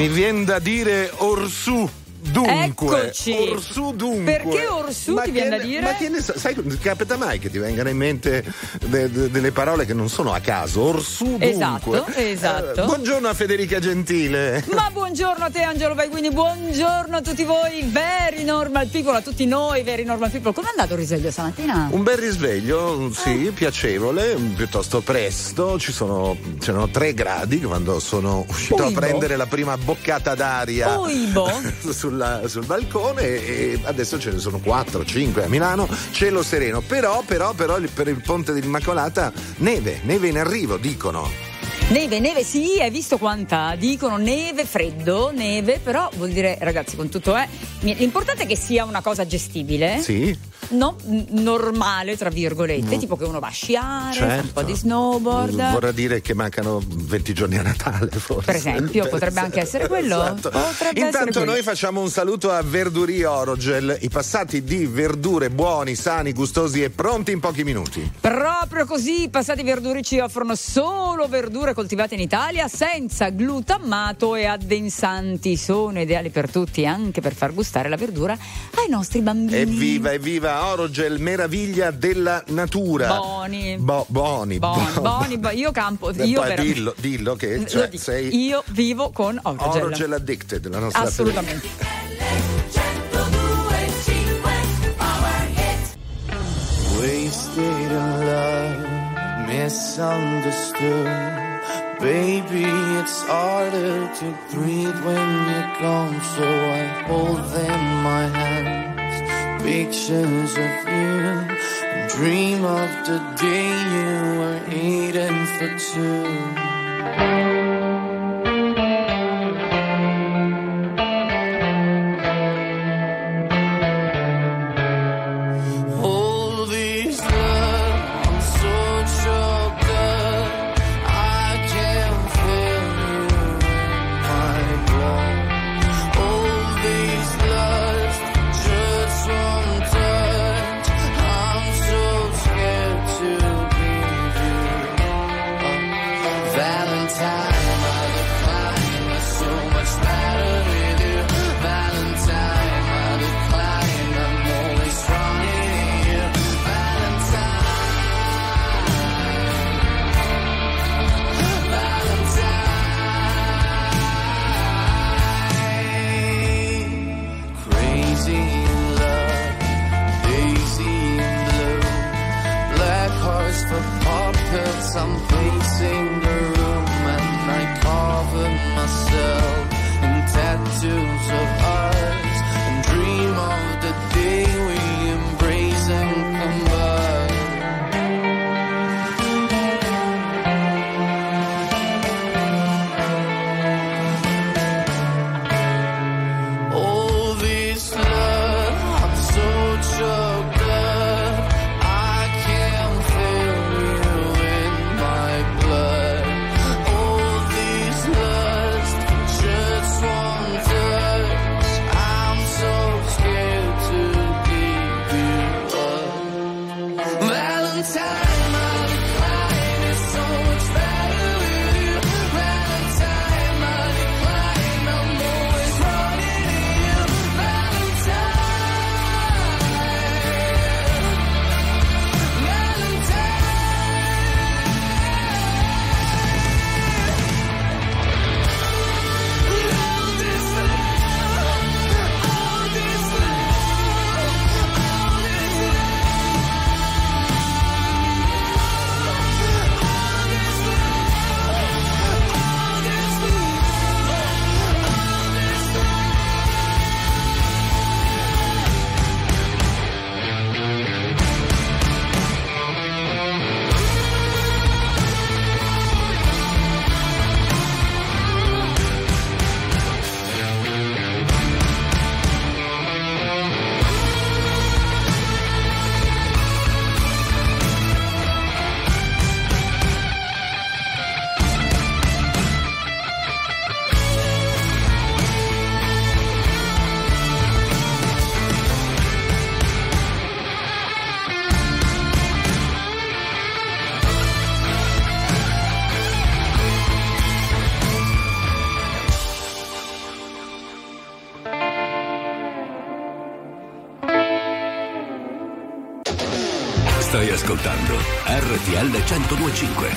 Mi viene da dire orsù. Dunque, Eccoci. Orsù dunque. Perché Orsù Ma ti viene da ne- dire? Ma che ne sa- sai, capita mai che ti vengano in mente de- de- delle parole che non sono a caso? Orsù dunque. Esatto, esatto. Eh, buongiorno a Federica Gentile. Ma buongiorno a te Angelo Baiguini, buongiorno a tutti voi, very normal people, a tutti noi, very normal people. Com'è andato il risveglio stamattina? Un bel risveglio, sì, piacevole, piuttosto presto. Ci sono, c'erano tre gradi quando sono uscito Uibo. a prendere la prima boccata d'aria Uibo. sulla- sul balcone e adesso ce ne sono 4, 5 a Milano, cielo sereno. Però, però, però per il ponte dell'Immacolata neve, neve in arrivo, dicono. Neve, neve, sì, hai visto quanta? Dicono neve, freddo, neve, però vuol dire, ragazzi, con tutto è. L'importante è che sia una cosa gestibile. Sì? No, normale, tra virgolette, tipo che uno va a sciare, fa un Certo. po' di snowboard. Vorrà dire che mancano 20 giorni a Natale, forse. Per esempio, potrebbe anche essere quello. Esatto. Potrebbe Intanto essere noi facciamo un saluto a Verduri Orogel, i passati di verdure buoni, sani, gustosi e pronti in pochi minuti. Proprio così, i passati verduri ci offrono solo verdure coltivate in Italia senza glutammato e addensanti. Sono ideali per tutti, anche per far gustare la verdura ai nostri bambini. Evviva, evviva Orogel, meraviglia della natura. Buoni. Bo- buoni, Buoni, bo- buoni, bo- io campo, Eh, io poi dillo, dillo che cioè, dico, sei Io vivo con Orogel. Orogel addicted, la nostra Assolutamente. Wasted in love, misunderstood. Baby, it's harder to breathe when you're gone, so I hold in my hands pictures of you dream of the day you were eating for two. Stai ascoltando RTL 1025.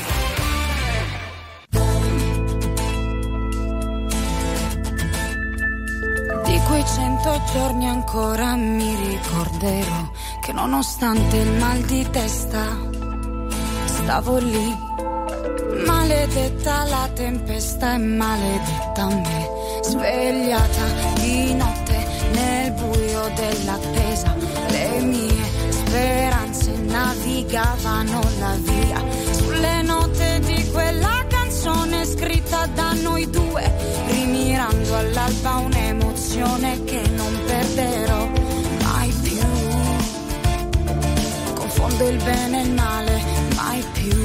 Di quei cento giorni ancora mi ricorderò che nonostante il mal di testa stavo lì. Maledetta la tempesta e maledetta me, svegliata di notte nel buio dell'attesa. Le mie speranze navigavano la via sulle note di quella canzone scritta da noi due, rimirando all'alba un'emozione che non perderò mai più. Confondo il bene e il male, mai più.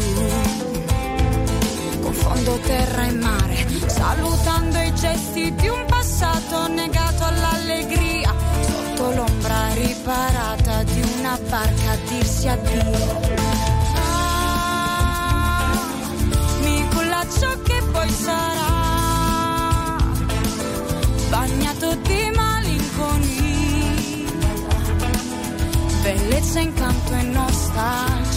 Confondo terra e mare, salutando i gesti di un passato negato all'allegria, sotto l'ombra riparata di una barca a dirsi addio. Ah, mi culla ciò che poi sarà, bagnato di malinconia, bellezza, incanto e nostalgia.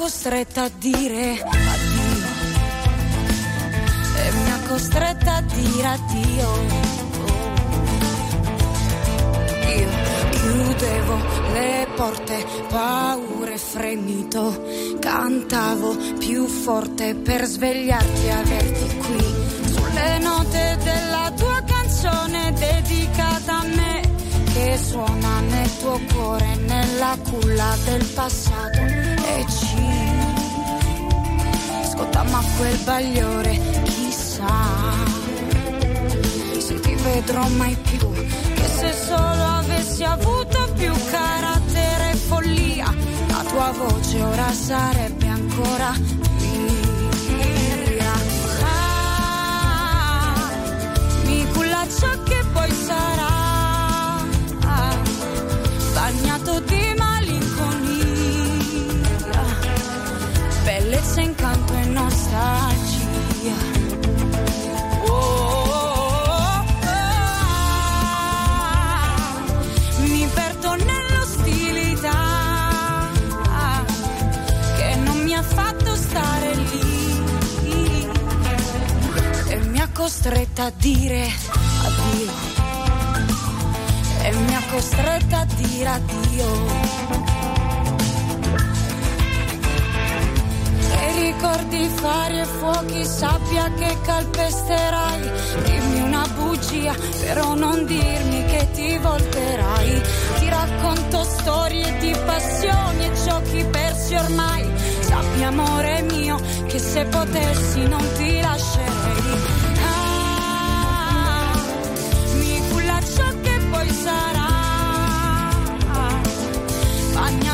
Costretta a dire addio e mi ha costretta a dire addio io chiudevo le porte, paure fremito, cantavo più forte per svegliarti e averti qui. Sulle note della tua canzone dedicata a me, che suona nel tuo cuore, nella culla del passato. E ci scottammo a quel bagliore, chissà se ti vedrò mai più. Che se solo avessi avuto più carattere e follia, la tua voce ora sarebbe ancora costretta a dire addio e mi ha costretta a dire addio ricordi fari e fuochi, sabbia che calpesterai. Dimmi una bugia, però non dirmi che ti volterai. Ti racconto storie di passioni e giochi persi ormai. Sappi, amore mio, che se potessi non ti lascerei. Ah, mi culla ciò che poi sarà. Bagnato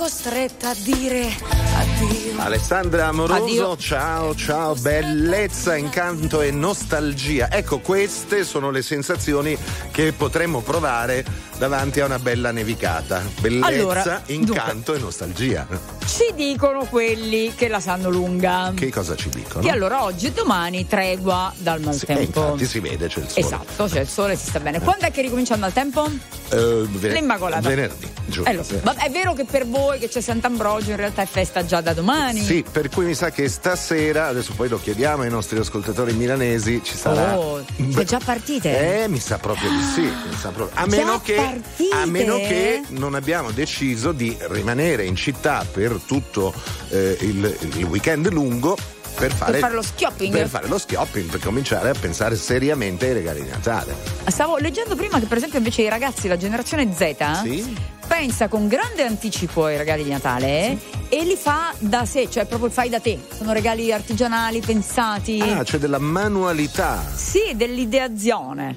costretta a dire addio. Alessandra Amoroso, Addio. ciao, ciao, bellezza, incanto e nostalgia. Ecco, queste sono le sensazioni che potremmo provare davanti a una bella nevicata. Bellezza, Allora, incanto e nostalgia. Ci dicono quelli che la sanno lunga. Che cosa ci dicono? Che allora oggi e domani tregua dal Sì, eh, maltempo. infatti si vede, c'è il sole. Esatto, c'è il sole, si sta bene. Quando è che ricomincia il maltempo? Eh, ven- L'Immacolata. Venerdì, giù. Eh, lo so. Vabbè, è vero che per voi che c'è Sant'Ambrogio in realtà è festa già da domani. Sì, per cui mi sa che stasera, adesso poi lo chiediamo ai nostri ascoltatori milanesi, ci sarà. Oh, siete già partite? Eh, mi sa proprio di sì. proprio- A, meno che, a meno che non abbiamo deciso di rimanere in città per tutto eh, il, il weekend lungo. Per fare, fare lo shopping? Per fare lo shopping, per cominciare a pensare seriamente ai regali di Natale. Stavo leggendo prima che per esempio invece i ragazzi, la generazione Z, Sì? pensa con grande anticipo ai regali di Natale e li fa da sé, cioè proprio fai da te. Sono regali artigianali pensati. Ah, c'è della manualità. Sì, dell'ideazione.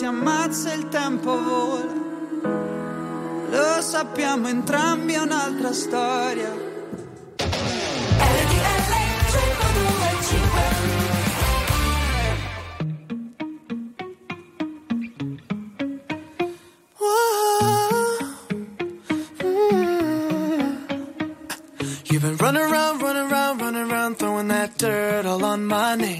si ammazza il tempo vola. Lo sappiamo entrambi, è un'altra storia. You've been running around, running around, running around, throwing that dirt all on my name.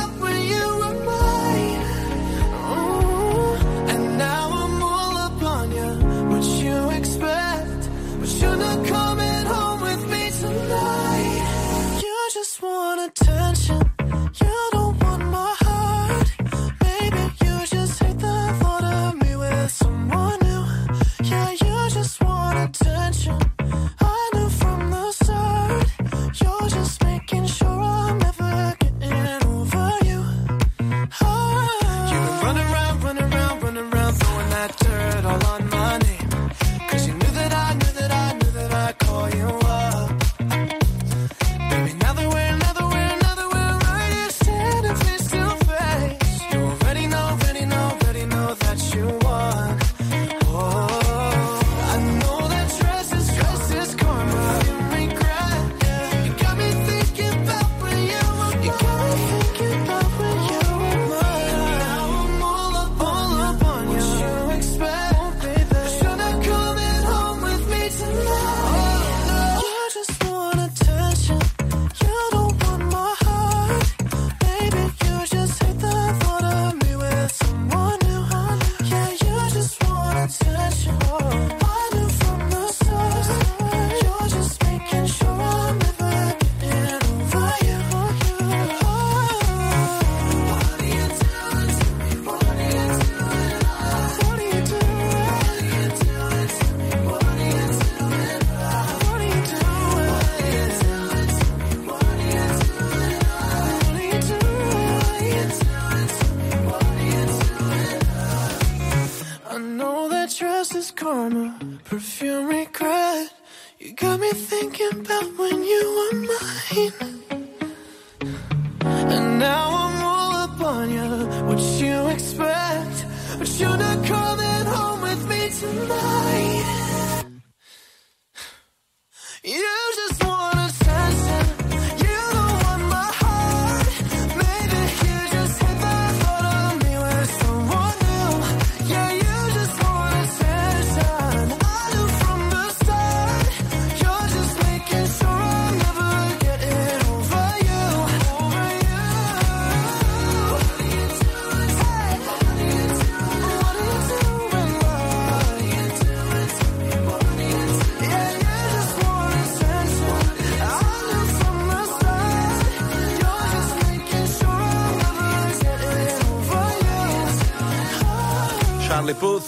just want attention. You don't want my heart. Maybe you just hate the thought of me with someone new. Yeah, you just want attention.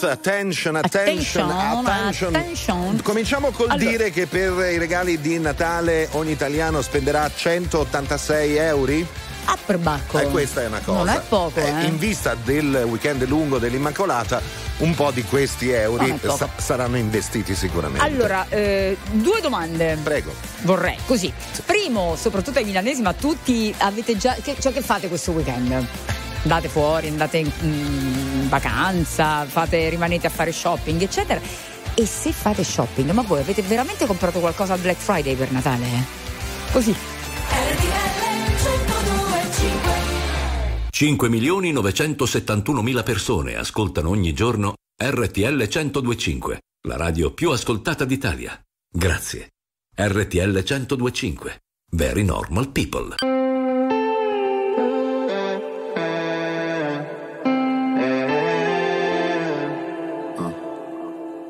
Attention, attention, Attention, attention. Cominciamo col Allora. dire che per i regali di Natale ogni italiano spenderà 186 euro. Ah, per Bacco. E questa è una cosa. Non è poco, eh. In vista del weekend lungo dell'Immacolata, un po' di questi euro sa- saranno investiti sicuramente. Allora, eh, due domande. Prego. Vorrei, così. Primo, soprattutto ai milanesi, ma tutti avete già. Che, cioè, che fate questo weekend? Andate fuori, andate in, in vacanza, fate, rimanete a fare shopping, eccetera. E se fate shopping, ma voi avete veramente comprato qualcosa al Black Friday per Natale? Così. 5 milioni 971 mila persone ascoltano ogni giorno RTL 1025, la radio più ascoltata d'Italia. Grazie. RTL 1025. Very normal people.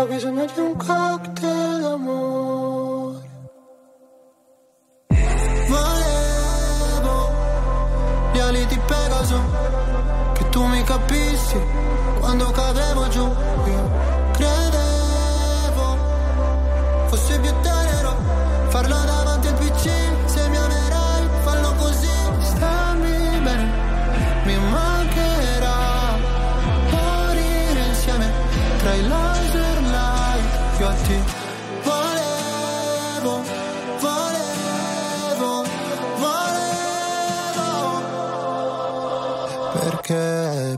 Ho bisogno di un cocktail d'amore.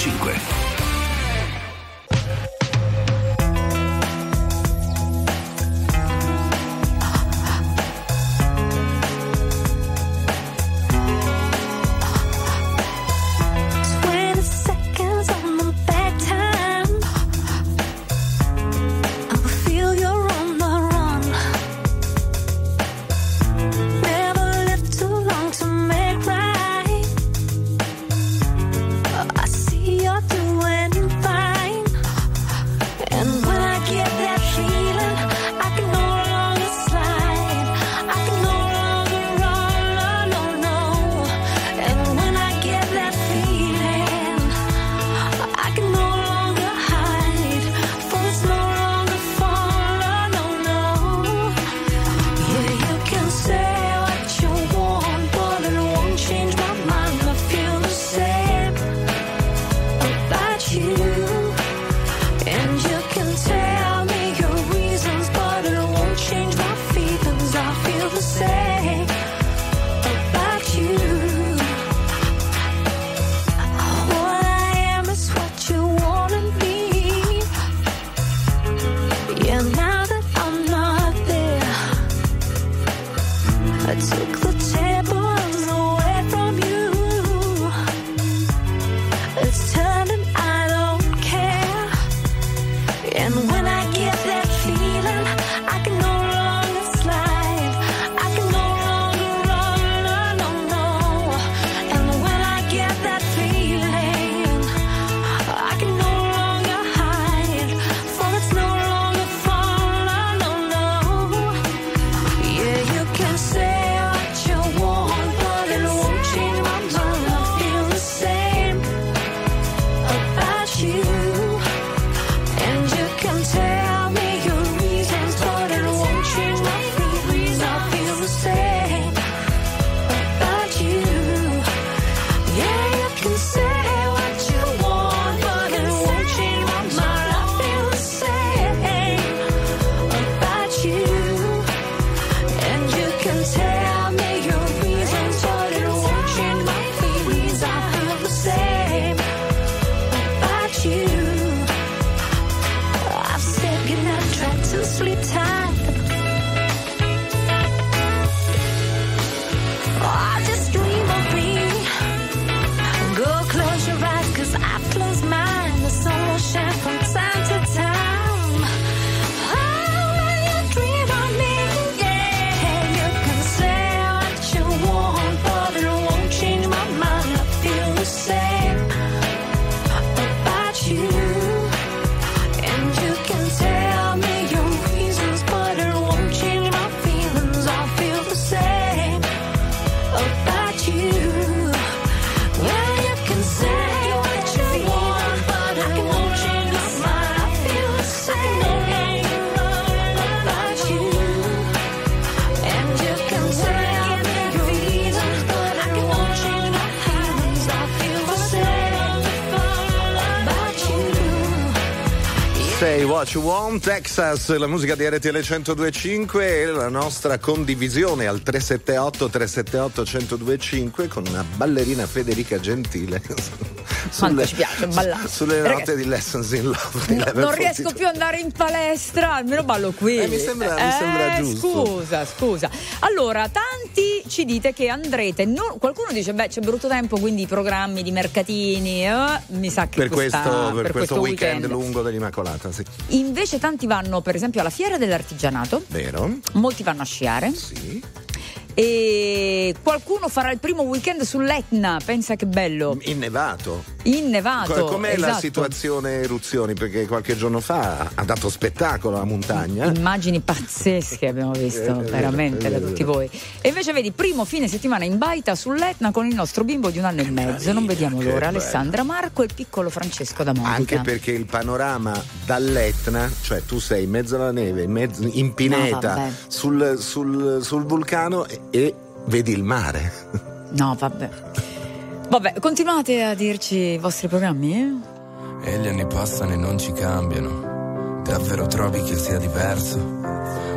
1025. What You Want, Texas, la musica di RTL 1025 e la nostra condivisione al 378 378 1025 con una ballerina Federica Gentile. Quanto ci piace ballare. Sulle Ragazzi, note di Lessons in Love. No, non riesco 42. più ad andare in palestra, almeno ballo qui. Eh, mi sembra- mi sembra Eh, giusto. Scusa, scusa. Allora, tanti ci dite che andrete. non- qualcuno dice: Beh, c'è brutto tempo, quindi i programmi di mercatini. eh, mi sa che Per questa- questo, per questo weekend, weekend. lungo dell'Immacolata, sì. Invece, tanti vanno, per esempio, alla fiera dell'artigianato. Vero? Molti vanno a sciare. Sì. E qualcuno farà il primo weekend sull'Etna. Pensa che bello. Innevato. Innevato. Co- Com'è la esatto. situazione eruzioni? Perché qualche giorno fa ha dato spettacolo la montagna. Immagini pazzesche abbiamo visto, Eh, vero, veramente, da vero, tutti voi. E invece vedi, primo fine settimana in baita sull'Etna con il nostro bimbo di un anno e mezzo. Non vediamo l'ora. Alessandra Marco e il piccolo Francesco da Modica. Anche perché il panorama dall'Etna, cioè tu sei in mezzo alla neve, in, mezzo, in No, pineta, vabbè. sul, sul- sul vulcano e, e vedi il mare. No, vabbè. Vabbè, continuate a dirci i vostri programmi, eh? E gli anni passano e non ci cambiano. Davvero trovi che sia diverso?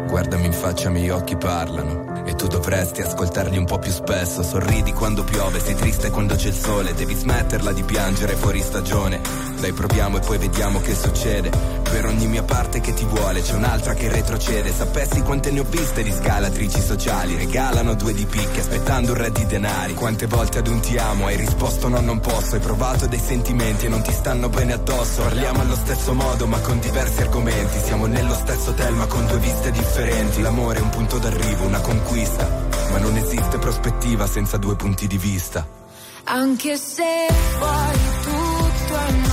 Guardami in faccia, i miei occhi parlano. E tu dovresti ascoltarli un po' più spesso. Sorridi quando piove, sei triste quando c'è il sole. Devi smetterla di piangere fuori stagione. Dai, proviamo e poi vediamo che succede. Per ogni mia parte che ti vuole, c'è un'altra che retrocede. Sapessi quante ne ho viste di scalatrici sociali. Regalano due di picche aspettando un re di denari. Quante volte ad un ti amo hai risposto no, non posso. Hai provato dei sentimenti e non ti stanno bene addosso. Parliamo allo stesso modo ma con diversi argomenti. Siamo nello stesso hotel ma con due viste differenti. L'amore è un punto d'arrivo, una conquista. Ma non esiste prospettiva senza due punti di vista. Anche se fuori tutto è magnifico,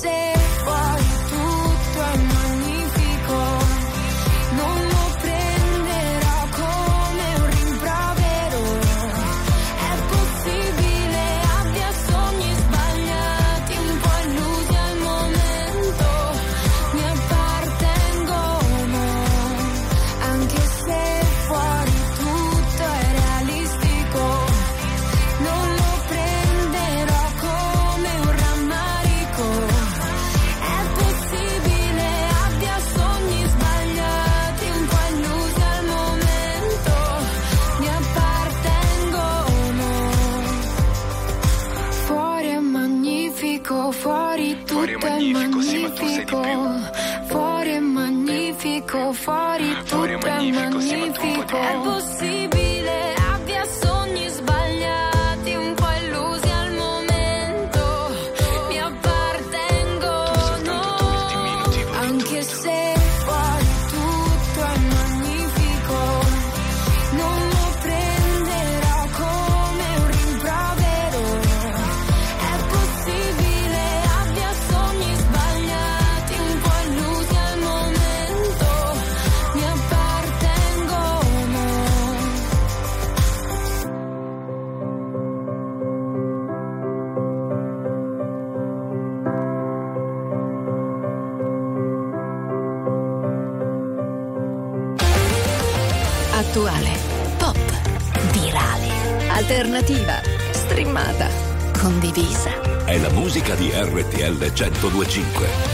se 1025.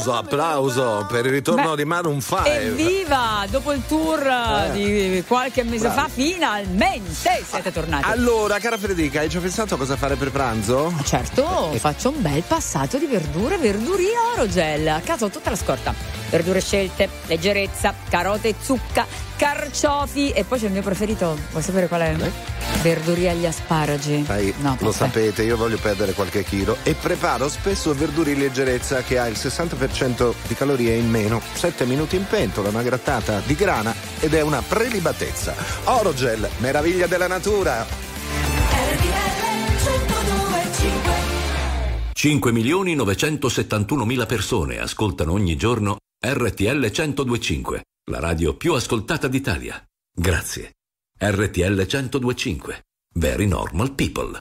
Applauso, applauso per il ritorno Beh, di Maroon 5. Evviva! Dopo il tour eh, di qualche mese Bravi. fa, finalmente siete tornati. Allora, cara Federica, hai già pensato a cosa fare per pranzo? Certo, faccio un bel passaggio di verdure, verduria Orogel. A casa ho tutta la scorta. Verdure scelte, leggerezza, carote e zucca, carciofi e poi c'è il mio preferito. Vuoi sapere qual è? Verduria agli asparagi. Sai, No, lo sapete, io voglio perdere qualche chilo e preparo spesso verdure in leggerezza che ha il 60% di calorie in meno. 7 minuti in pentola, una grattata di grana ed è una prelibatezza. Orogel, meraviglia della natura. 5 milioni 971 mila persone ascoltano ogni giorno RTL 1025, la radio più ascoltata d'Italia. Grazie. RTL 1025. Very normal people.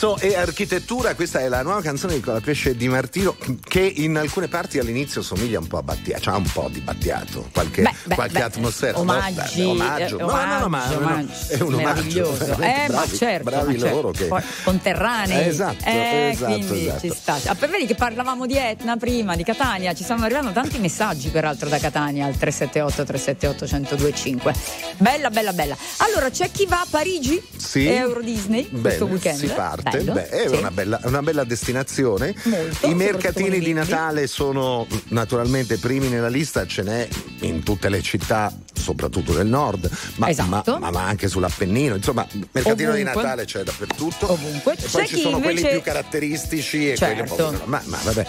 Sesso e architettura, questa è la nuova canzone di Colapesce Di Martino che in alcune parti all'inizio somiglia un po' a Battiato, cioè ha un po' di Battiato, qualche, Beh, beh, qualche beh, atmosfera. omaggi, No, omaggio. eh, No, no, no, ma omaggio, omaggio. è un omaggio. Meraviglioso. veramente Eh, ma bravi, certo, bravi ma certo. loro che Poi conterranei. Esatto, Eh, esatto, quindi esatto. ci sta. Ah, per vedi che parlavamo di Etna prima, di Catania, ci stanno arrivando tanti messaggi peraltro da Catania al 378 378 1025. Bella, bella, bella. Allora, c'è chi va a Parigi? Sì. Euro Disney questo Bene, weekend? si parte, Bello. beh, è Sì. una, bella, una bella destinazione. Molto, I mercatini di. Natale sono naturalmente primi nella lista, ce n'è in tutte le città, soprattutto del nord, ma, Esatto. ma- ma anche sull'Appennino. Insomma, il mercatino di Ovunque. Natale c'è dappertutto. Ovunque. E poi C'è ci chi sono quelli invece- più caratteristici e quelli Certo. meno. Ma, ma vabbè.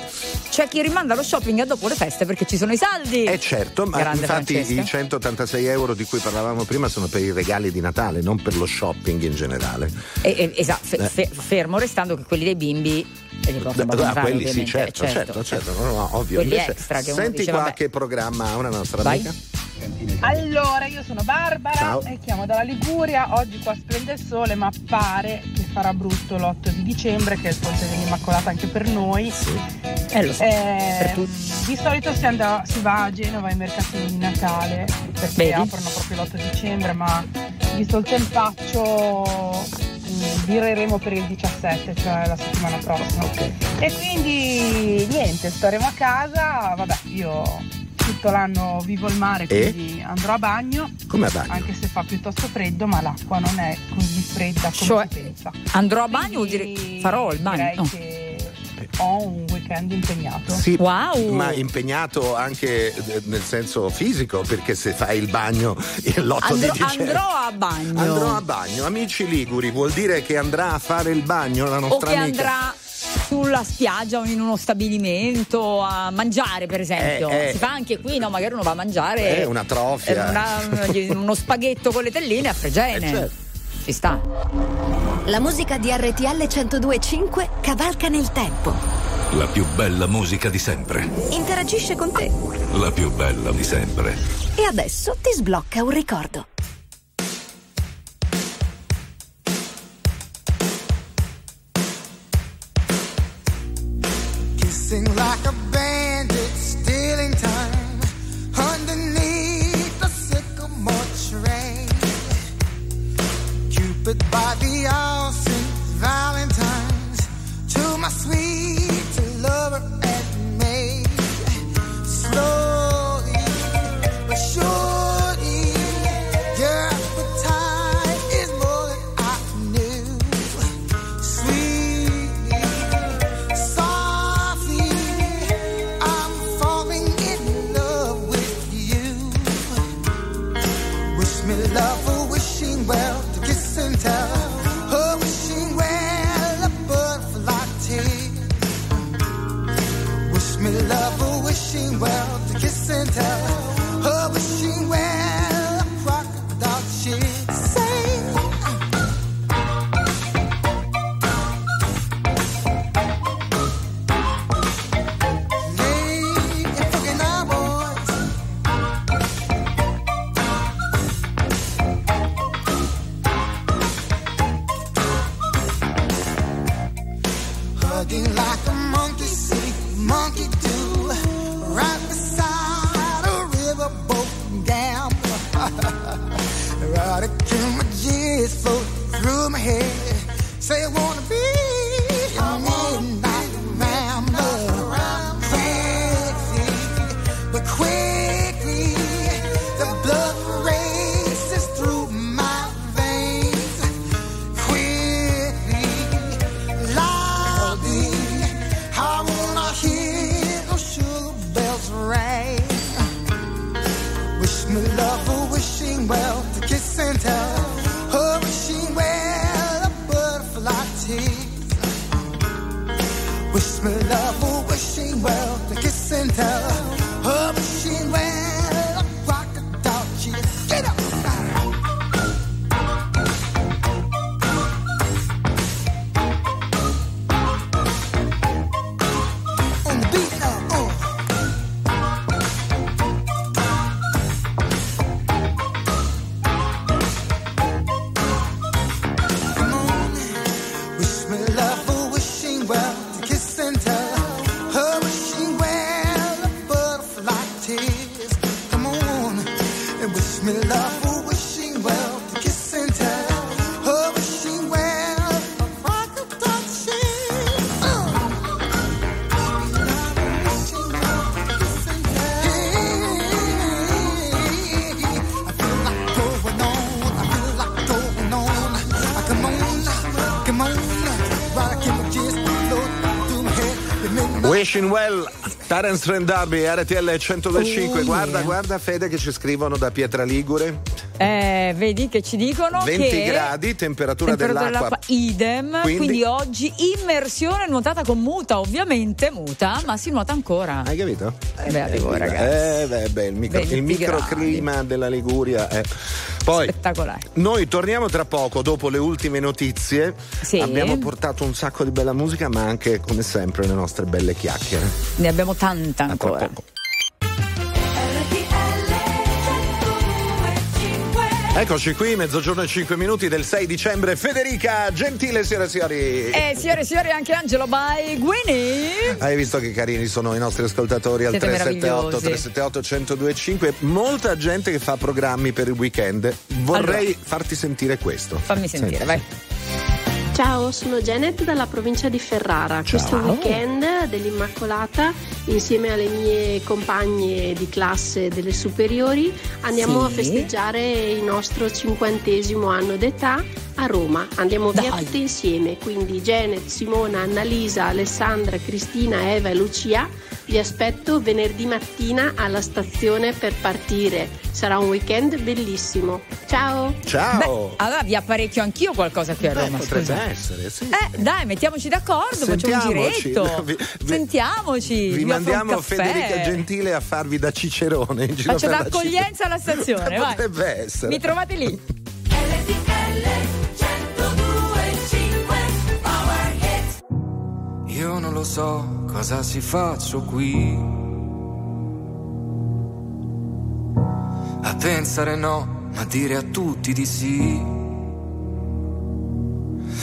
C'è chi rimanda lo shopping a dopo le feste perché ci sono i saldi. Eh certo, ma Grande infatti Francesca. i 186 euro di cui parlavamo prima sono per i regali di Natale, non per lo shopping in generale. E- e- esa- fe- Eh. fe- fermo restando che quelli dei bimbi e li possono comprare, quelli sì, ovviamente, certo, eh, certo, certo, no, no, ovvio. Quelli Invece, extra che senti dice, qua vabbè. che programma ha una nostra Vai. amica. Allora, io sono Barbara Ciao. e chiamo dalla Liguria. Oggi qua splende il sole, ma pare che farà brutto l'8 di dicembre, che è il ponte dell'Immacolata anche per noi. Eh, lo so, Eh, per tutti. di solito si, andava- si va a Genova ai mercatini di Natale perché Vedi? aprono proprio l'8 dicembre, ma visto il tempaccio mm, vireremo per il 17, cioè la settimana prossima. E quindi niente, staremo a casa, vabbè, io tutto l'anno vivo il mare, E? quindi andrò a bagno. Come a bagno? Anche se fa piuttosto freddo, ma l'acqua non è così fredda come Cioè, si pensa. Andrò a bagno vuol dire farò il bagno. Direi no. che ho un weekend impegnato. Sì, Wow. ma impegnato anche eh, nel senso fisico, perché se fai il bagno l'8 di Andrò, dicembre. andrò a bagno. Andrò a bagno, amici liguri, vuol dire che andrà a fare il bagno la o nostra che amica. andrà sulla spiaggia o in uno stabilimento a mangiare per esempio Eh, eh. si fa anche qui no magari uno va a mangiare Eh, una trofia. eh, una- uno spaghetto con le telline a Fregene Eh, certo. ci sta La musica di RTL 1025 cavalca nel tempo. La più bella musica di sempre. Interagisce con te. La più bella di sempre. E adesso ti sblocca un ricordo. Wishing Well, Terence Trent D'Arby, RTL 1025. Oh, guarda, yeah. guarda Fede che ci scrivono da Pietra Ligure. Eh, vedi che ci dicono 20 che gradi, temperatura, temperatura dell'acqua. idem, Quindi- quindi... oggi immersione nuotata con muta, ovviamente muta, ma si nuota ancora. Hai capito? Beati voi ragazzi. Eh, beh, beh, il, micro- 20 il microclima della Liguria. è- Poi, Spettacolare. noi torniamo tra poco dopo le ultime notizie. Sì. Abbiamo portato un sacco di bella musica, ma anche, come sempre, le nostre belle chiacchiere. Ne abbiamo tanta ancora. Eccoci qui, mezzogiorno e 5 minuti del 6 dicembre. Federica Gentile, signore e signori. Eh, signore e signori, anche Angelo by Gwynny. Hai visto che carini sono i nostri ascoltatori al Siete 378 meravigliosi. 378 1025 Molta gente che fa programmi per il weekend. Vorrei Allora. farti sentire questo. Fammi sentire, Senti. vai. Ciao, sono Janet dalla provincia di Ferrara. Questo weekend dell'Immacolata, insieme alle mie compagne di classe delle superiori, andiamo Sì. a festeggiare il nostro cinquantesimo anno d'età a Roma. Andiamo via tutte insieme, quindi Janet, Simona, Annalisa, Alessandra, Cristina, Eva e Lucia. Vi aspetto venerdì mattina alla stazione per partire. Sarà un weekend bellissimo. Ciao! Ciao! Allora vi apparecchio anch'io qualcosa qui a Beh, Roma. potrebbe scusa. Essere, sì. Eh, dai, mettiamoci d'accordo, facciamo un Sentiamoci. giretto. Vi- vi- Sentiamoci. Vi mandiamo. Federica Gentile a farvi da cicerone in giro Faccio per la l'accoglienza alla stazione, vai. Potrebbe essere. Mi trovate lì. Io non lo so cosa si faccio qui. A pensare no, ma dire a tutti di sì.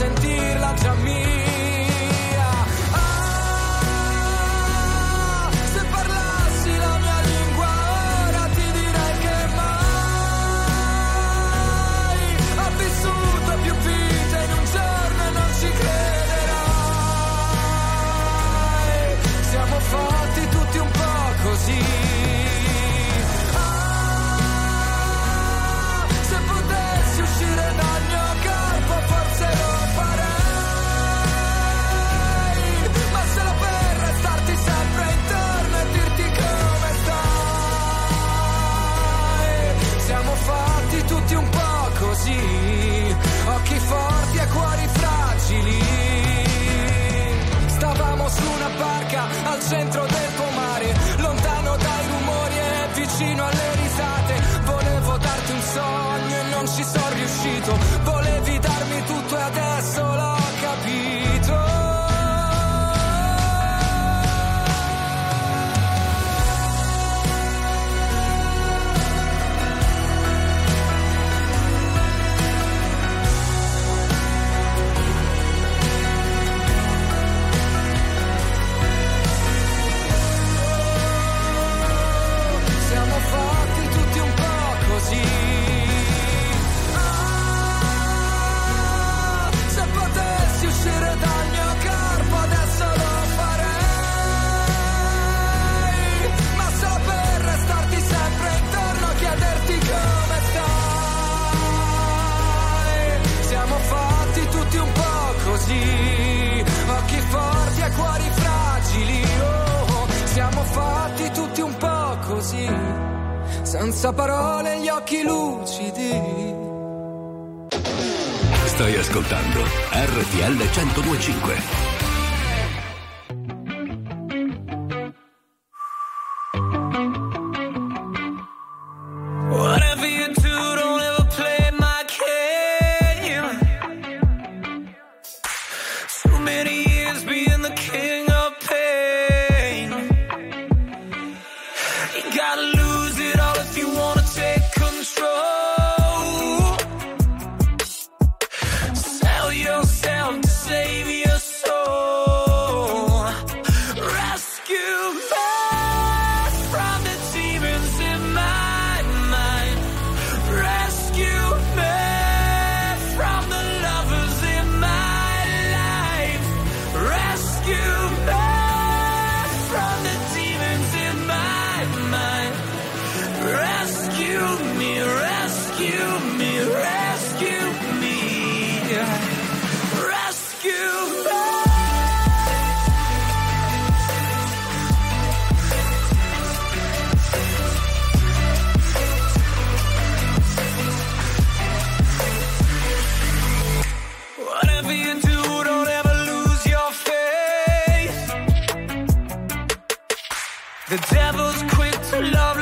sentirla già mia. Occhi forti e cuori fragili. Stavamo su una barca al centro del pomare, lontano dai rumori e vicino alle risate. Volevo darti un sogno e non ci sono riuscito. Fatti tutti un po' così. Senza parole, gli occhi lucidi. Stai ascoltando RTL 1025. The devil's quick to love,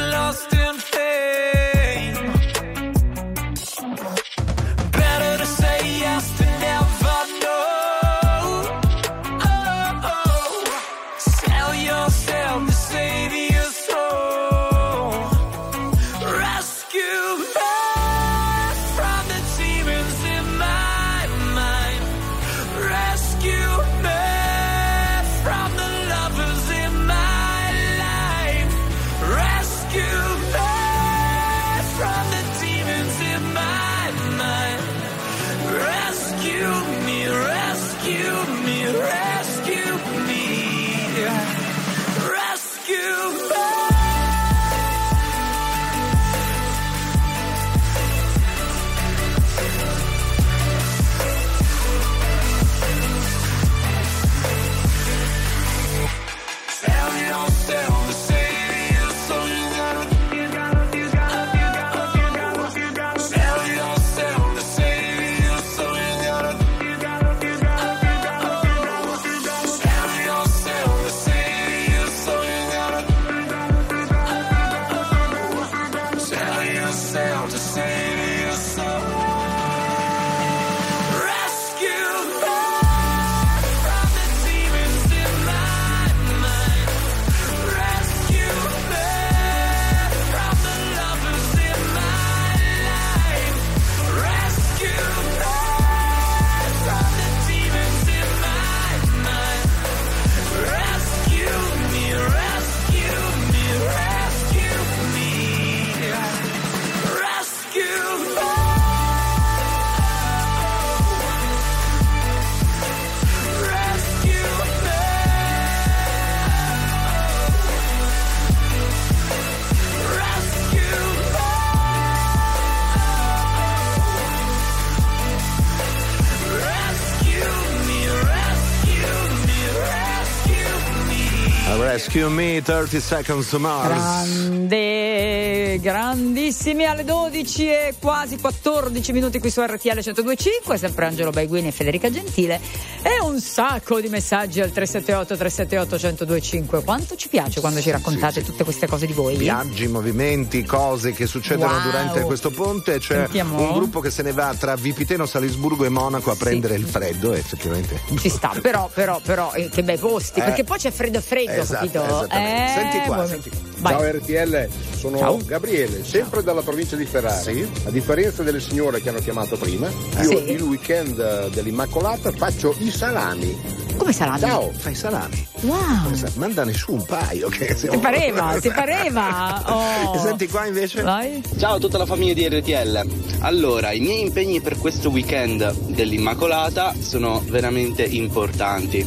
Rescue Me 30 Seconds to Mars. Grande, grandissimi alle 12 e quasi 14 minuti qui su RTL 1025, sempre Angelo Baiguini e Federica Gentile e un sacco di messaggi al 378 378 1025. Quanto ci piace quando ci raccontate tutte queste cose di voi? Viaggi, movimenti, cose che succedono Wow. durante questo ponte. C'è Sentiamo. un gruppo che se ne va tra Vipiteno, Salisburgo e Monaco a prendere il freddo. Effettivamente. Ci sta, però, però, però, eh, che bei posti, Eh. perché poi c'è freddo freddo, Esatto, capito? esattamente. Eh, Senti qua, senti qua. Vai. Ciao RTL, sono Ciao. Gabriele, sempre dalla provincia di Ferrara. A differenza delle signore che hanno chiamato prima, io Sì. il weekend eh, dell'Immacolata faccio i salami. Come salami? Ciao. Fai salami. Wow. Mandane su un paio. Che siamo- Ti pareva, ti pareva. Oh. E senti qua invece. Vai. Ciao a tutta la famiglia di RTL. Allora, i miei impegni per questo weekend dell'Immacolata sono veramente importanti,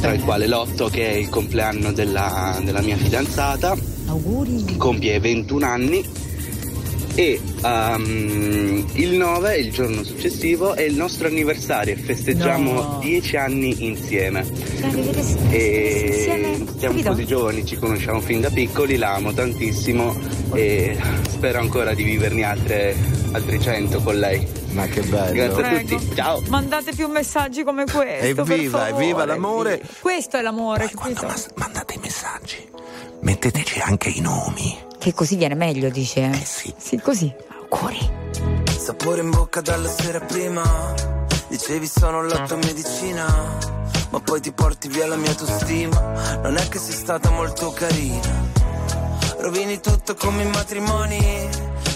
tra il quale l'8 che è il compleanno della, della mia fidanzata, Auguri. compie 21 anni e ehm, il 9, il giorno successivo, è il nostro anniversario e festeggiamo No. 10 anni insieme. Insieme, E siamo capito? così giovani, ci conosciamo fin da piccoli, la amo tantissimo e spero ancora di viverne altre altri 100 con lei. Ma che bello. Grazie a Prego. tutti, ciao. Mandate più messaggi come questo. Evviva, evviva l'amore. Questo è l'amore, capito? mandate i messaggi, metteteci anche i nomi. Che così viene meglio, dice. Eh sì. Sì, così. Auguri. Sapore in bocca dalla sera prima Dicevi sono la tua medicina Ma poi ti porti via la mia autostima Non è che sei stata molto carina Rovini tutto come i matrimoni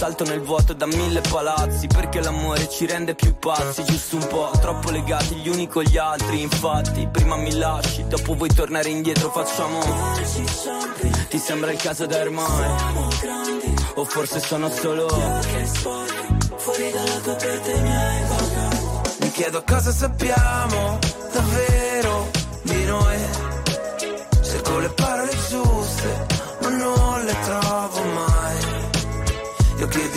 Salto nel vuoto da mille palazzi, perché l'amore ci rende più pazzi, giusto un po', troppo legati gli uni con gli altri. Infatti, prima mi lasci, dopo vuoi tornare indietro, facciamo. Ti sembra il caso da ormai? O forse sono solo. Fuori dalla tua perte mi hai vagato. Mi chiedo cosa sappiamo davvero di noi. Cerco le parole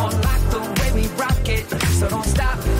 You're like the way we rock it, so don't stop.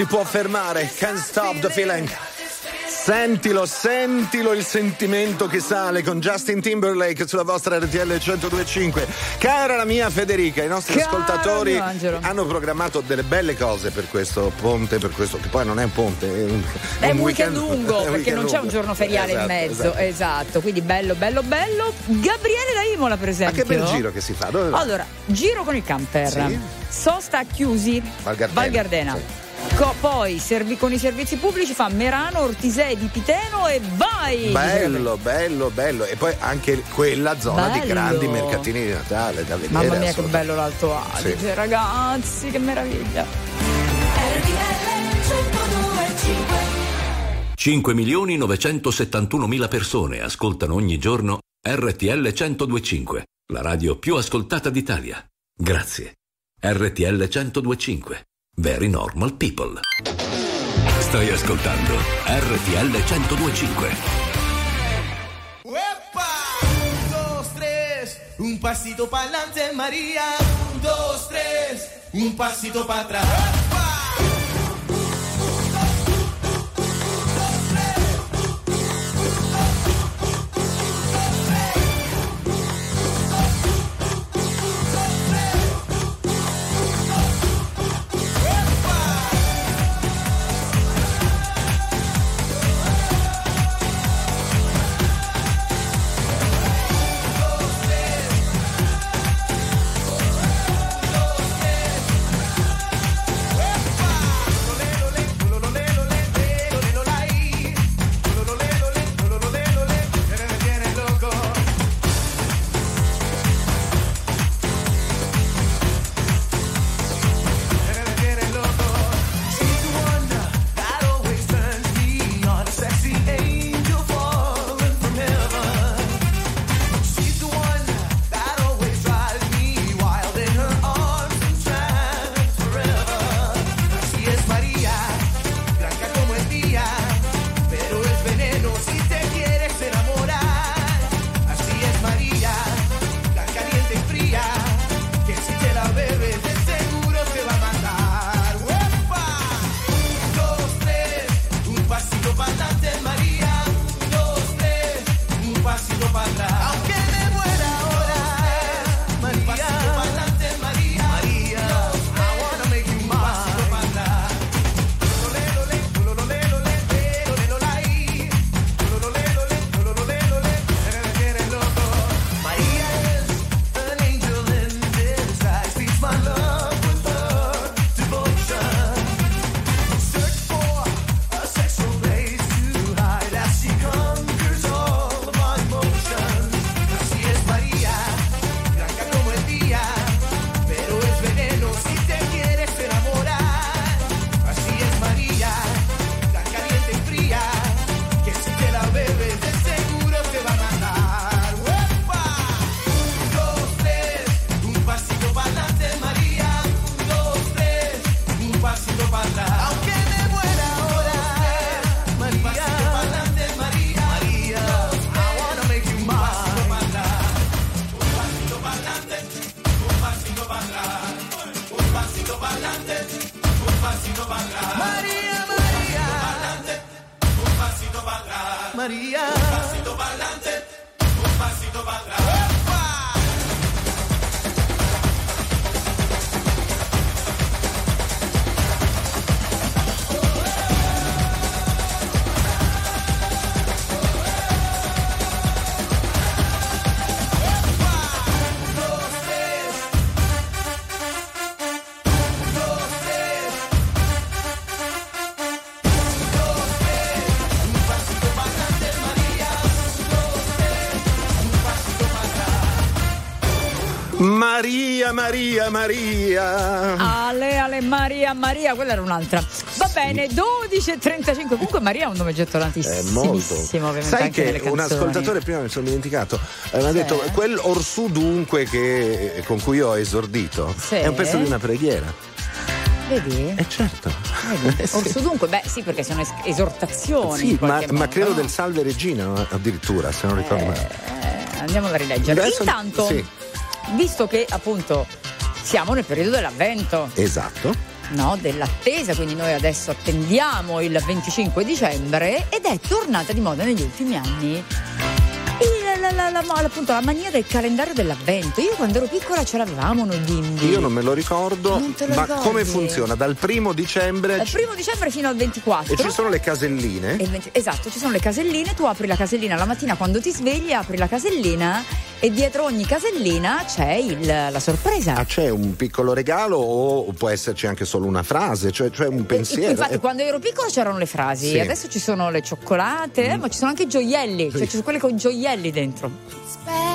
si può fermare. Can't stop the feeling. Sentilo, sentilo il sentimento che sale con Justin Timberlake sulla vostra RTL 1025. Cara la mia Federica, i nostri Caro ascoltatori hanno programmato delle belle cose per questo ponte, per questo che poi non è un ponte, è un, È un weekend è lungo un perché weekend non c'è un lungo. giorno feriale Esatto, in mezzo, esatto. esatto. Quindi bello, bello, bello. Gabriele da Imola, per Ma esempio. che bel giro che si fa? Dove va? Allora, giro con il camper. Sì. Sosta chiusi. Val Gardena. Val Gardena. Co- poi servi con i servizi pubblici fa Merano, Ortisei di Piteno e vai! Bello, bello, bello. E poi anche quella zona di Bello. grandi mercatini di Natale da vedere. Mamma mia che bello l'Alto Adige, Sì. ragazzi, che meraviglia. 5 milioni 971 mila persone ascoltano ogni giorno RTL 1025, la radio più ascoltata d'Italia. Grazie. RTL 1025. Very normal people. Stai ascoltando RTL 1025. Un, dos, tres, un pasito para adelante, María. Un, dos, tres, un pasito para atrás. Maria, Maria, Maria. Ale, Ale, Maria, Maria, quella era un'altra. Va bene, 12.35. Comunque Maria è un nome È gettolantissimissimo, molto. ovviamente. Sai che un ascoltatore prima mi sono dimenticato, eh, mi ha detto quel Orsù dunque che, con cui ho esordito Sì. è un pezzo di una preghiera. Vedi? Eh certo. Vedi? Orso dunque, beh sì, perché sono es- esortazioni. Sì, ma, ma credo no? del Salve Regina addirittura, se non ricordo male. Eh, andiamo a rileggere. Adesso- Intanto, sì visto che appunto siamo nel periodo dell'avvento. Esatto. No, dell'attesa, quindi noi adesso attendiamo il 25 dicembre ed è tornata di moda negli ultimi anni la, la, la, appunto, la, mania del calendario dell'avvento. Io quando ero piccola ce l'avevamo noi bimbi. Io non me lo ricordo, ma ricordi. come funziona? Dal primo dicembre. Dal primo dicembre fino al 24. E ci sono le caselline? 20, esatto, ci sono le caselline, tu apri la casellina la mattina quando ti svegli, apri la casellina e dietro ogni casellina c'è il, la sorpresa. Ah, c'è un piccolo regalo o può esserci anche solo una frase, cioè, cioè un eh, pensiero. Infatti, eh. quando ero piccola c'erano le frasi, sì. adesso ci sono le cioccolate, mm. ma ci sono anche i gioielli, cioè sì. cioè ci sono quelle con gioielli dentro. Aspetta.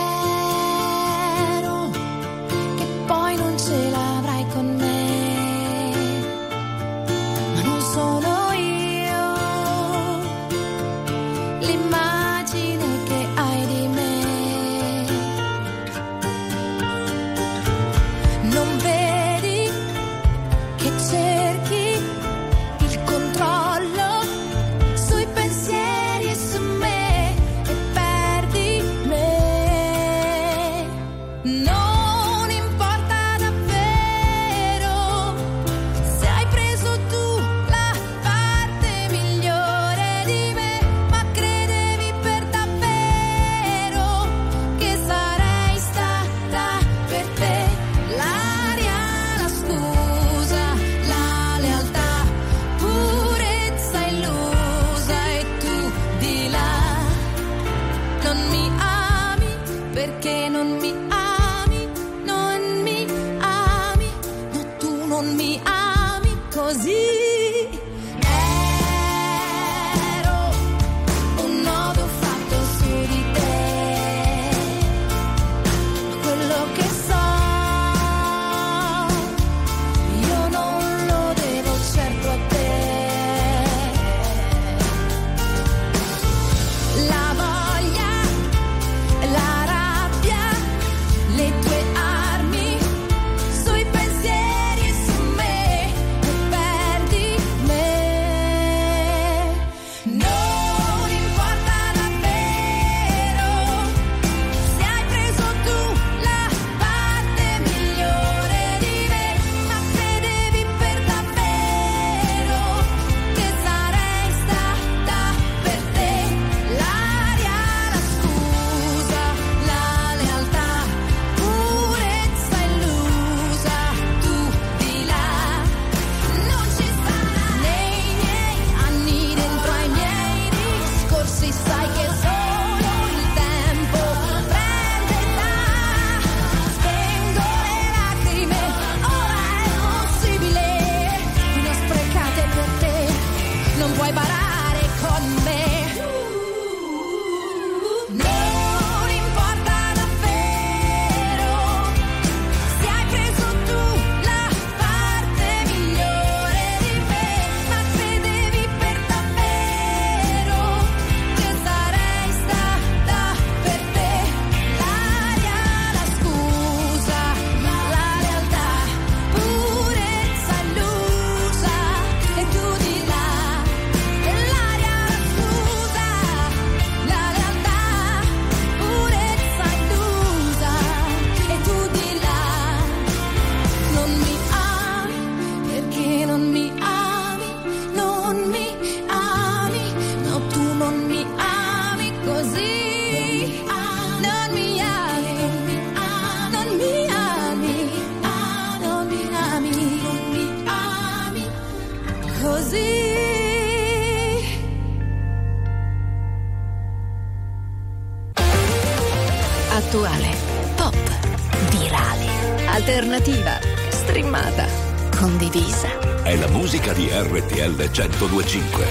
1025.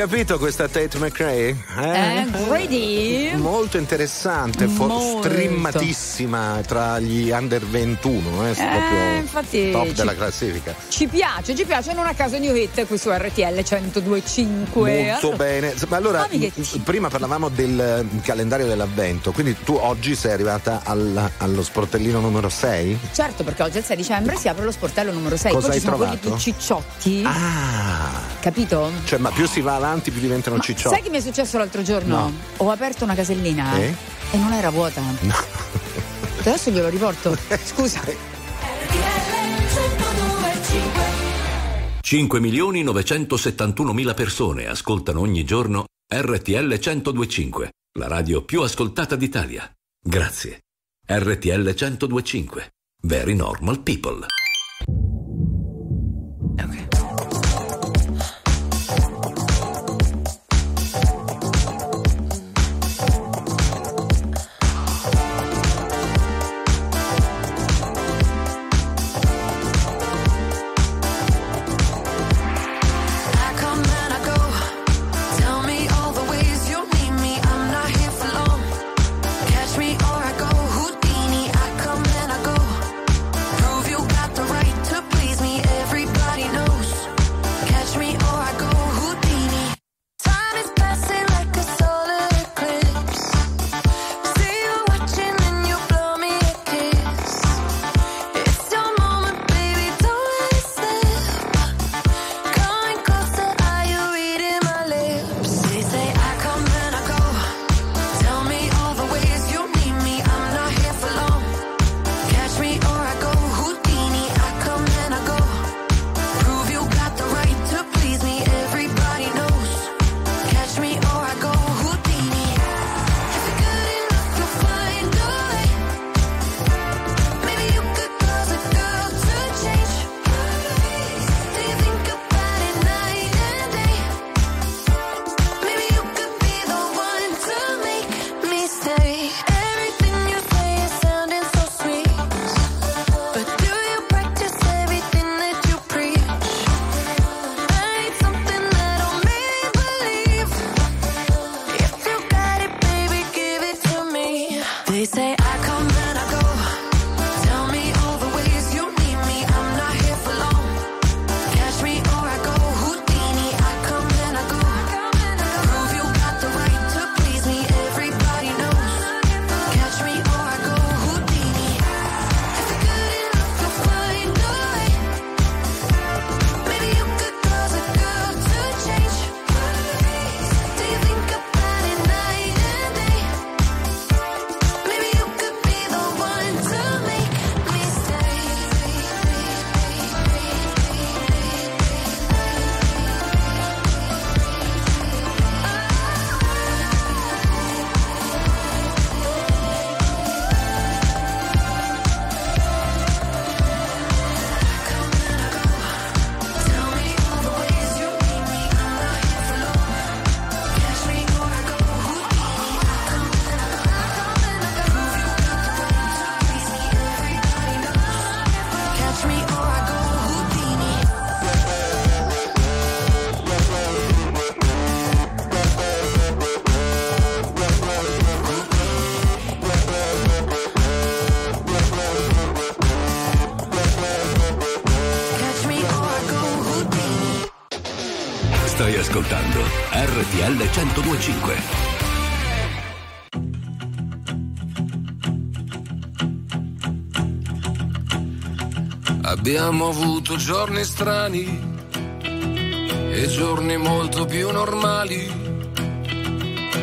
Capito questa Tate McRae? Eh, Grady? Molto interessante, Molto. streammatissima tra gli under 21, eh, Eh, proprio infatti top ci- della classifica. Ci piace, ci piace, non a caso New Hit qui su RTL 1025. Molto Allora- bene. Ma allora, che m- prima parlavamo del eh, calendario dell'avvento, quindi tu oggi sei arrivata al- allo sportellino numero 6? Certo, perché oggi è il 6 dicembre si apre lo sportello numero 6. Cosa Poi hai ci sono quelli trovato? più cicciotti. Ah, Capito? cioè, ma più si va avanti, più diventano cicciotti. Sai che mi è successo l'altro giorno? No. Ho aperto una casellina Eh? e non era vuota. Adesso glielo riporto. Scusa. 5 milioni 971 mila persone ascoltano ogni giorno RTL 1025, la radio più ascoltata d'Italia. Grazie. RTL 1025. Very normal people. 1025. Abbiamo avuto giorni strani e giorni molto più normali.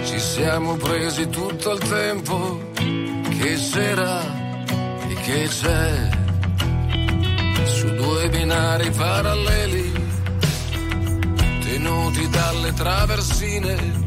Ci siamo presi tutto il tempo che c'era e che c'è su due binari paralleli tenuti dalle traversine.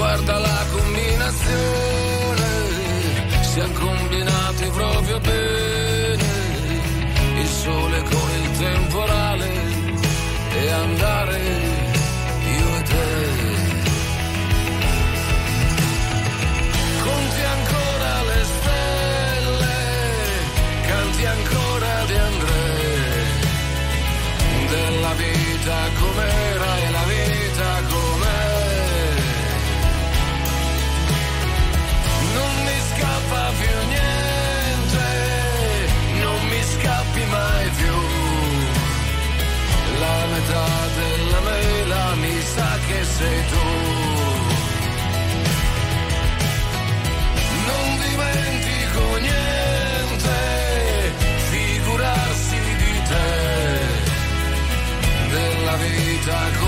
Guarda la combinazione, siamo combinati proprio bene, il sole con il temporale e andare io e te. Conti ancora le stelle, canti ancora di Andrea, della vita com'era della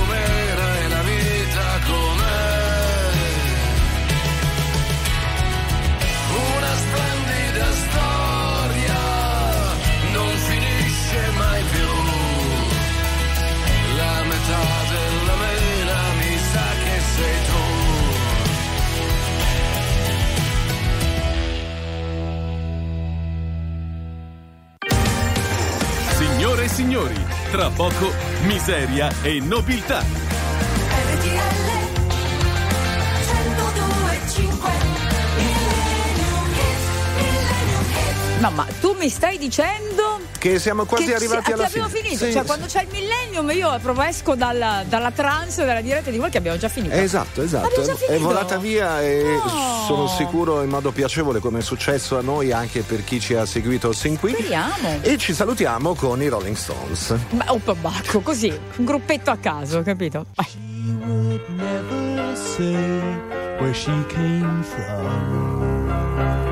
miseria e nobiltà. No, ma tu mi stai dicendo Che siamo quasi che arrivati ci- alla che abbiamo fine. finito. Sì, cioè, sì. quando c'è il millennium, io proprio esco dalla, dalla trance della diretta di voi che abbiamo già finito. Esatto, esatto. Abbiamo già È finito? volata via e No. sono sicuro in modo piacevole come è successo a noi anche per chi ci ha seguito sin qui. Speriamo. E ci salutiamo con i Rolling Stones. Ma oh, bacco, così, un gruppetto a caso, capito? Vai. where she came from.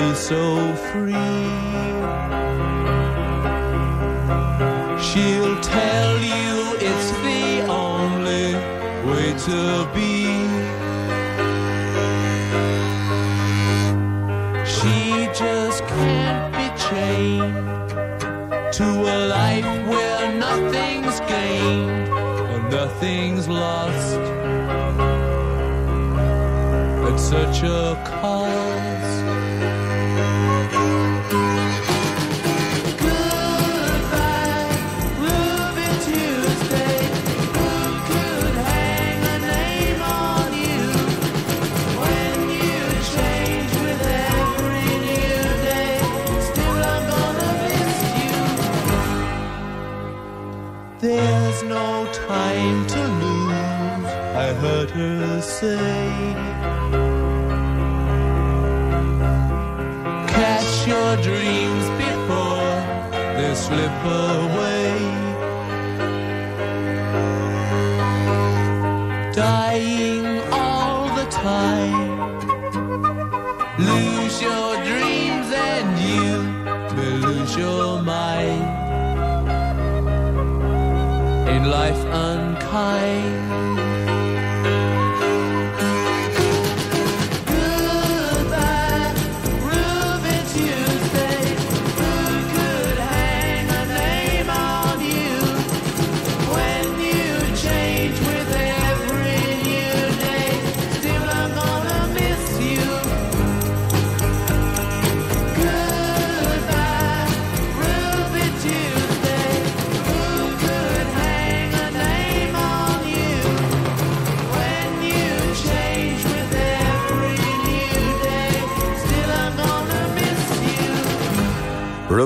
Be so free. She'll tell you it's the only way to be. She just can't be chained to a life where nothing's gained or nothing's lost at such a cost. Goodbye,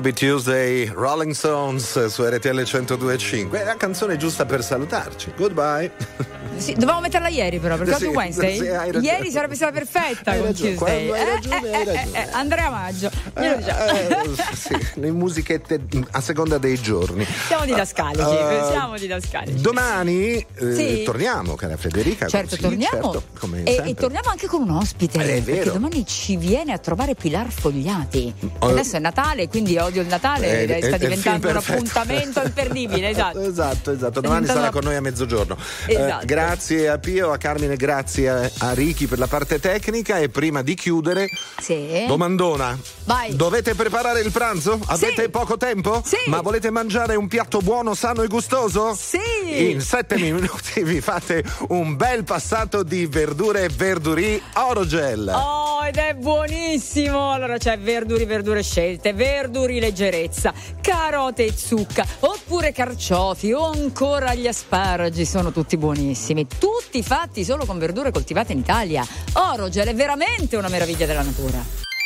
Ruby Tuesday, Rolling Stones su RTL 102.5. È la canzone giusta per salutarci. Goodbye. Sì, dovevamo metterla ieri però, perché Sì, oggi Wednesday. sì, hai ragione. ieri sarebbe stata perfetta Hai ragione, quando hai Eh, ragione, eh, hai eh, ragione. eh, Andrea Maggio. Glielo diciamo. Eh, sì, le musichette a seconda dei giorni. Siamo didascalici, Eh, siamo didascalici. Domani eh, Sì. torniamo, cara Federica. Certo, torniamo. certo, come e, e torniamo anche con un ospite. Eh, è perché domani ci viene a trovare Pilar Fogliati. Oh. Adesso è Natale, quindi odio il Natale. Eh, sta diventando un appuntamento imperdibile. Esatto. Esatto, esatto. Domani sarà con noi a mezzogiorno. Eh, Esatto. grazie a Pio, a Carmine, grazie a, a Ricky per la parte tecnica. E prima di chiudere, Sì. domandona. Vai. Dovete preparare il pranzo? Avete poco tempo? Sì. Ma volete mangiare un piatto buono, sano e gustoso? Sì. In sette minuti vi fate un bel passato di verdure e verdurì Orogel. Oh, ed è buonissimo! Allora c'è verduri, verdure scelte, verduri leggerezza, carote e zucca, oppure carciofi o ancora gli asparagi, sono tutti buonissimi. Tutti fatti solo con verdure coltivate in Italia. Orogel è veramente una meraviglia della natura.